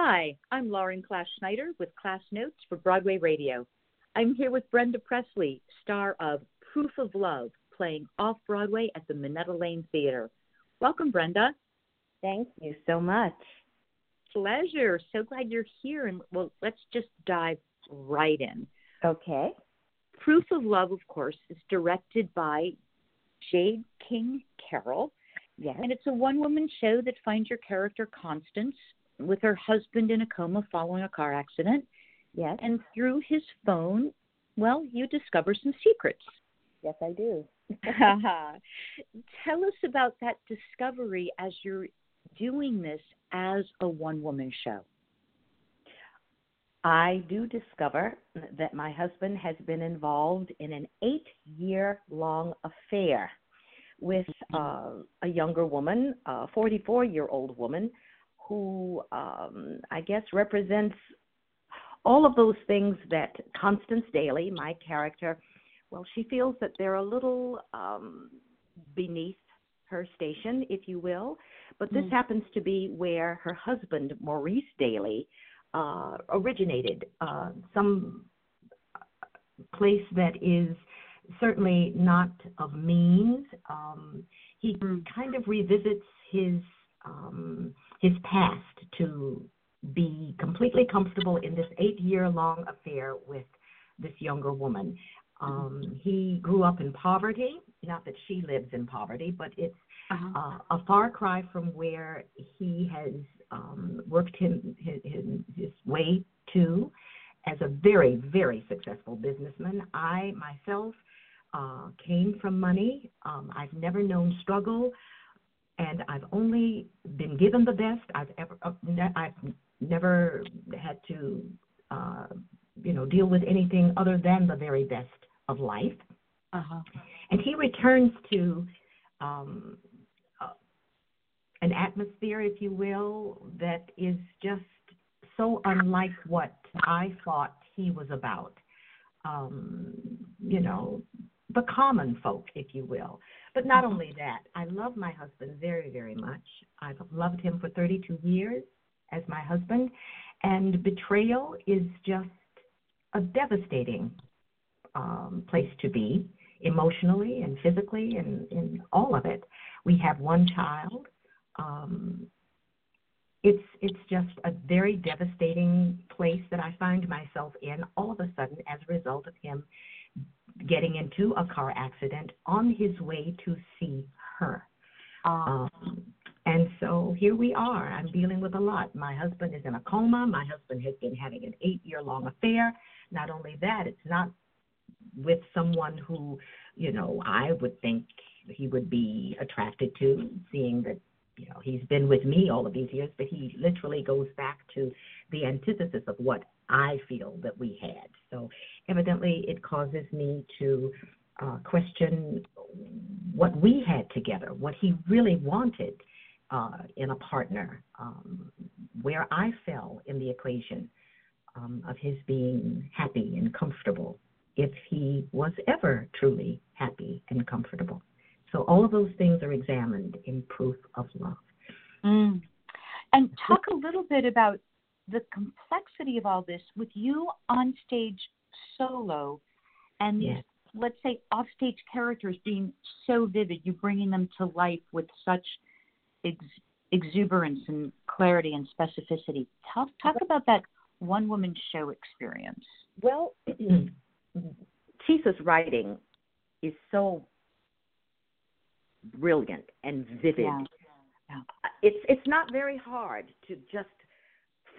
Hi, I'm Lauren Class Schneider with Class Notes for Broadway Radio. I'm here with Brenda Pressley, star of Proof of Love, playing off Broadway at the Minetta Lane Theater. Welcome, Brenda. Thank you so much. Pleasure. So glad you're here. And well, let's just dive right in. Okay. Proof of Love, of course, is directed by Jade King Carroll. Yes. And it's a one woman show that finds your character Constance with her husband in a coma following a car accident. Yes. And through his phone, well, you discover some secrets. Yes, I do. Tell us about that discovery as you're doing this as a one woman show. I do discover that my husband has been involved in an eight year long affair with uh, a younger woman, a 44 year old woman, who um, I guess represents all of those things that Constance Daly, my character, well, she feels that they're a little um, beneath her station, if you will. But this mm. happens to be where her husband, Maurice Daly, uh, originated. Uh, some place that is certainly not of means. Um, he mm. kind of revisits his um, his past to be completely comfortable in this eight year long affair with this younger woman. Um, he grew up in poverty. Not that she lives in poverty, but it's uh-huh. uh, a far cry from where he has um, worked him, his, his, his way to as a very, very successful businessman. I myself uh, came from money. Um, I've never known struggle, and I've only been given the best I've ever. Uh, I've never had to, uh, you know, deal with anything other than the very best of life. Uh-huh. And he returns to um, uh, an atmosphere, if you will, that is just so unlike what I thought he was about. Um, you know, the common folk, if you will. But not uh-huh. only that, I love my husband very, very much. I've loved him for 32 years as my husband, and betrayal is just a devastating um, place to be emotionally and physically and in all of it. We have one child. Um, it's it's just a very devastating place that I find myself in all of a sudden as a result of him getting into a car accident on his way to see her. Um, and so here we are. I'm dealing with a lot. My husband is in a coma. My husband has been having an eight year long affair. Not only that, it's not with someone who, you know, I would think he would be attracted to, seeing that, you know, he's been with me all of these years, but he literally goes back to the antithesis of what I feel that we had. So evidently it causes me to uh, question what we had together, what he really wanted uh, in a partner, um, where I fell in the equation um, of his being happy and comfortable if he was ever truly happy and comfortable. So all of those things are examined in proof of love. Mm. And talk a little bit about the complexity of all this with you on stage solo and yes. let's say offstage characters being so vivid, you bringing them to life with such ex- exuberance and clarity and specificity. Talk talk about that one woman show experience. Well, Chisa's writing is so brilliant and vivid. Yeah. Yeah. It's it's not very hard to just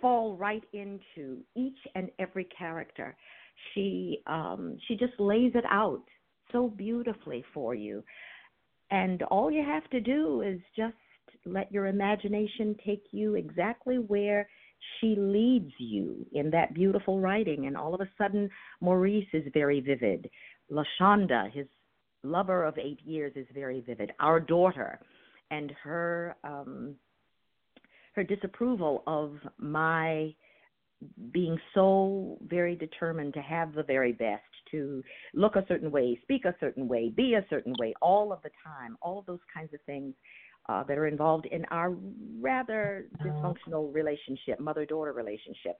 fall right into each and every character. She um, she just lays it out so beautifully for you, and all you have to do is just let your imagination take you exactly where she leads you in that beautiful writing, and all of a sudden, Maurice is very vivid. Lashonda, his lover of eight years, is very vivid. Our daughter and her um, her disapproval of my being so very determined to have the very best, to look a certain way, speak a certain way, be a certain way, all of the time, all of those kinds of things uh, that are involved in our rather dysfunctional relationship, mother daughter relationship.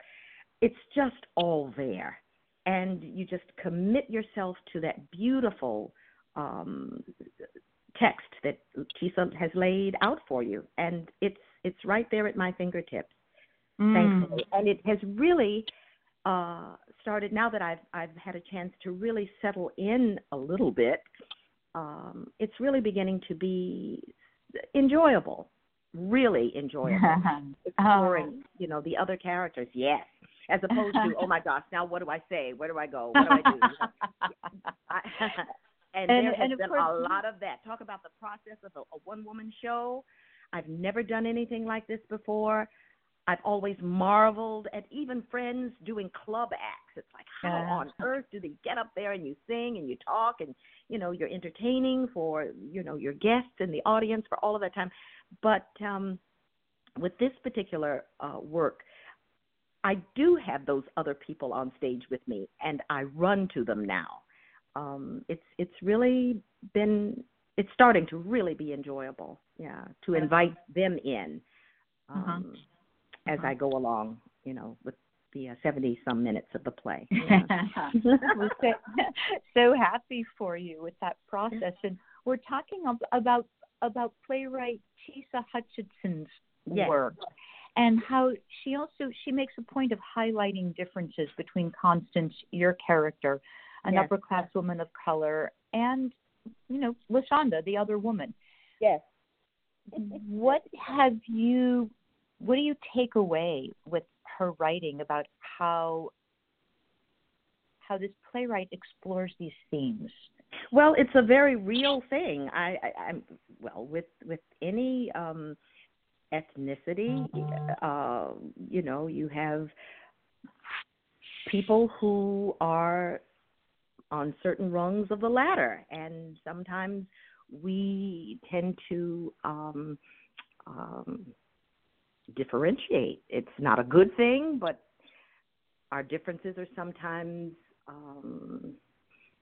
It's just all there. And you just commit yourself to that beautiful um, text that Chisa has laid out for you. And it's it's right there at my fingertips, mm. thankfully. And it has really uh, started now that I've I've had a chance to really settle in a little bit. Um, it's really beginning to be enjoyable, really enjoyable. Exploring, oh. you know, the other characters. Yes, as opposed to oh my gosh, now what do I say? Where do I go? What do I do? I, and, and, there has and been course, a lot of that. Talk about the process of a, a one woman show. I've never done anything like this before. I've always marveled at even friends doing club acts. It's like, how yeah. on earth do they get up there and you sing and you talk and you know you're entertaining for you know your guests and the audience for all of that time. But um, with this particular uh, work, I do have those other people on stage with me, and I run to them now. Um, it's it's really been it's starting to really be enjoyable. Yeah, to invite them in. Uh-huh. Um, uh-huh as I go along, you know, with the uh, 70 some minutes of the play. Yeah. we're so, so happy for you with that process. And we're talking about about playwright Chisa Hutchinson's yes. work and how she also she makes a point of highlighting differences between Constance, your character, an yes. upper class woman of color, and you know, Lashonda, the other woman. Yes. what have you what do you take away with her writing about how how this playwright explores these themes? Well, it's a very real thing. I, I I'm well with with any um ethnicity, uh, you know, you have people who are on certain rungs of the ladder, and sometimes we tend to um, um, differentiate. It's not a good thing, but our differences are sometimes, um,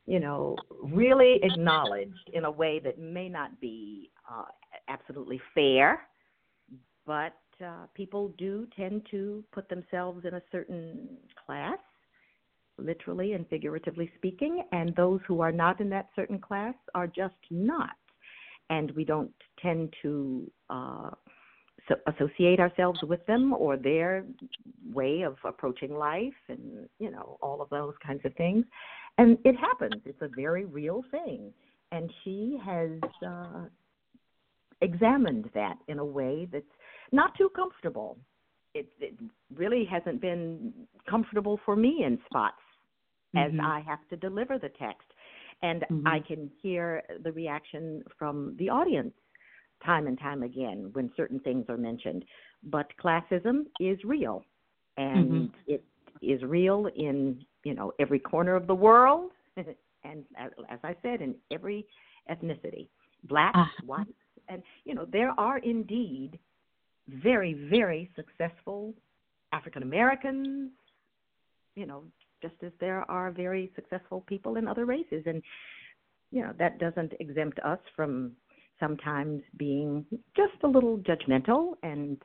you know, really acknowledged in a way that may not be uh, absolutely fair, but uh, people do tend to put themselves in a certain class, literally and figuratively speaking, and those who are not in that certain class are just not. And we don't tend to uh, so associate ourselves with them or their way of approaching life and you know all of those kinds of things. And it happens. It's a very real thing. And she has uh, examined that in a way that's not too comfortable. It, it really hasn't been comfortable for me in spots mm-hmm. as i have to deliver the text and mm-hmm. i can hear the reaction from the audience time and time again when certain things are mentioned. But classism is real, and mm-hmm. it is real in you know every corner of the world, and as I said, in every ethnicity, black, uh-huh. whites, and you know there are indeed very very successful African Americans, you know, just as there are very successful people in other races, and you know that doesn't exempt us from sometimes being just a little judgmental and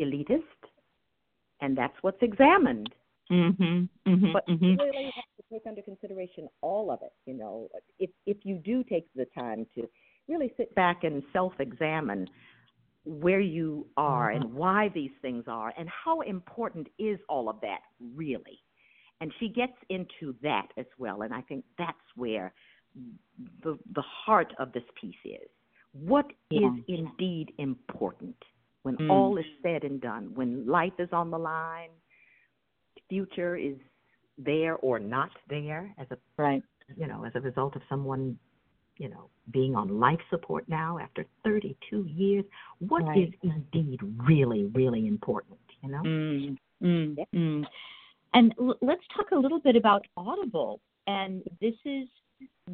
elitist, and that's what's examined. Mm-hmm, mm-hmm, but mm-hmm. you really have to take under consideration all of it. You know, if if you do take the time to really sit back and self-examine where you are and why these things are and how important is all of that really. And she gets into that as well, and I think that's where the the heart of this piece is. What yeah. is indeed important when mm. all is said and done, when life is on the line, future is there or not there as a right you know as a result of someone you know being on life support now after 32 years What right. is indeed really really important you know mm, mm, yeah. mm. and l- let's talk a little bit about audible and this is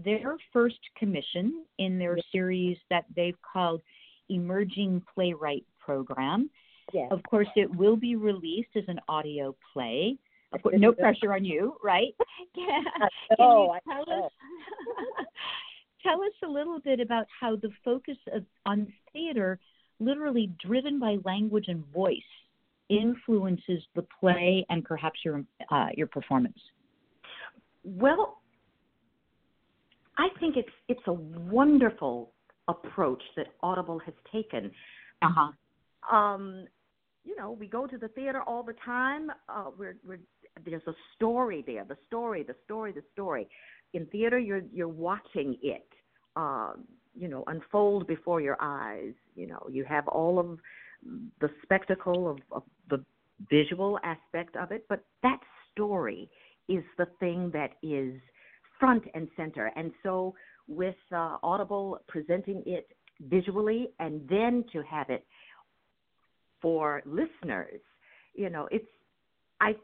their first commission in their series that they've called Emerging Playwright Program. Yes. Of course, it will be released as an audio play. Of course, no pressure on you, right? Can, oh, can you tell us? tell us a little bit about how the focus of, on theater, literally driven by language and voice, influences the play and perhaps your uh, your performance. Well, I think it's it's a wonderful approach that Audible has taken. Uh huh. Um, you know, we go to the theater all the time. Uh, we're, we're there's a story there, the story, the story, the story. In theater, you're you're watching it, uh, you know, unfold before your eyes. You know, you have all of the spectacle of, of the visual aspect of it, but that story is the thing that is front and center. And so, with uh, Audible presenting it visually and then to have it for listeners, you know, it's I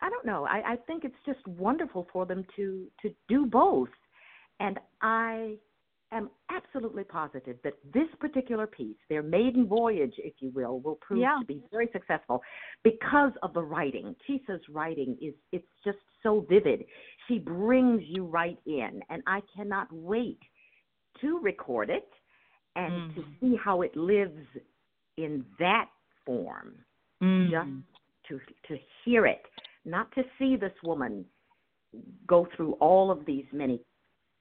I don't know. I, I think it's just wonderful for them to to do both. And I am absolutely positive that this particular piece, their maiden voyage, if you will, will prove yeah. to be very successful because of the writing. Chisa's writing is it's just so vivid. She brings you right in, and I cannot wait to record it and mm. to see how it lives in that form. Mm. Just to to hear it, not to see this woman go through all of these many,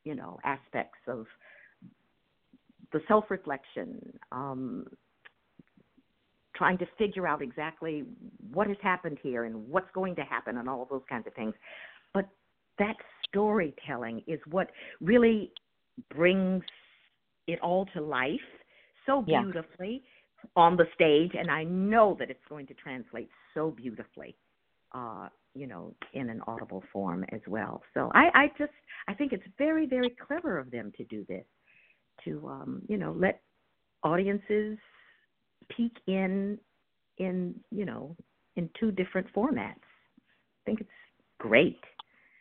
you know, aspects of the self reflection, um, trying to figure out exactly what has happened here and what's going to happen and all of those kinds of things. But that storytelling is what really brings it all to life so beautifully yeah. on the stage, and I know that it's going to translate so beautifully, uh, you know, in an audible form as well. So I, I just I think it's very very clever of them to do this to um, you know let audiences peek in in you know in two different formats. I think it's great.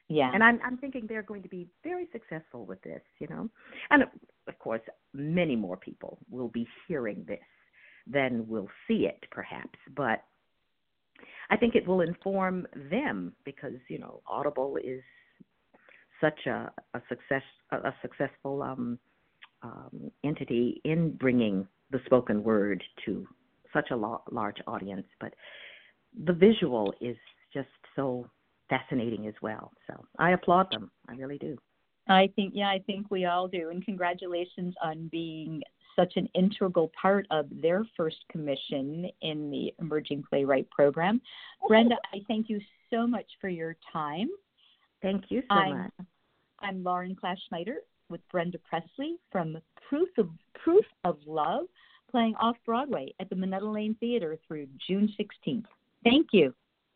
Yeah. And I'm I'm thinking they're going to be very successful with this, you know. And of course, many more people will be hearing this than will see it perhaps, but I think it will inform them because, you know, Audible is such a, a success a successful um um, entity in bringing the spoken word to such a lo- large audience, but the visual is just so fascinating as well. So I applaud them. I really do. I think, yeah, I think we all do. And congratulations on being such an integral part of their first commission in the Emerging Playwright Program. Brenda, I thank you so much for your time. Thank you so I'm, much. I'm Lauren Class Schneider, with Brenda Pressley from Proof of Proof of Love, playing off Broadway at the Minetta Lane Theater through June 16th. Thank you.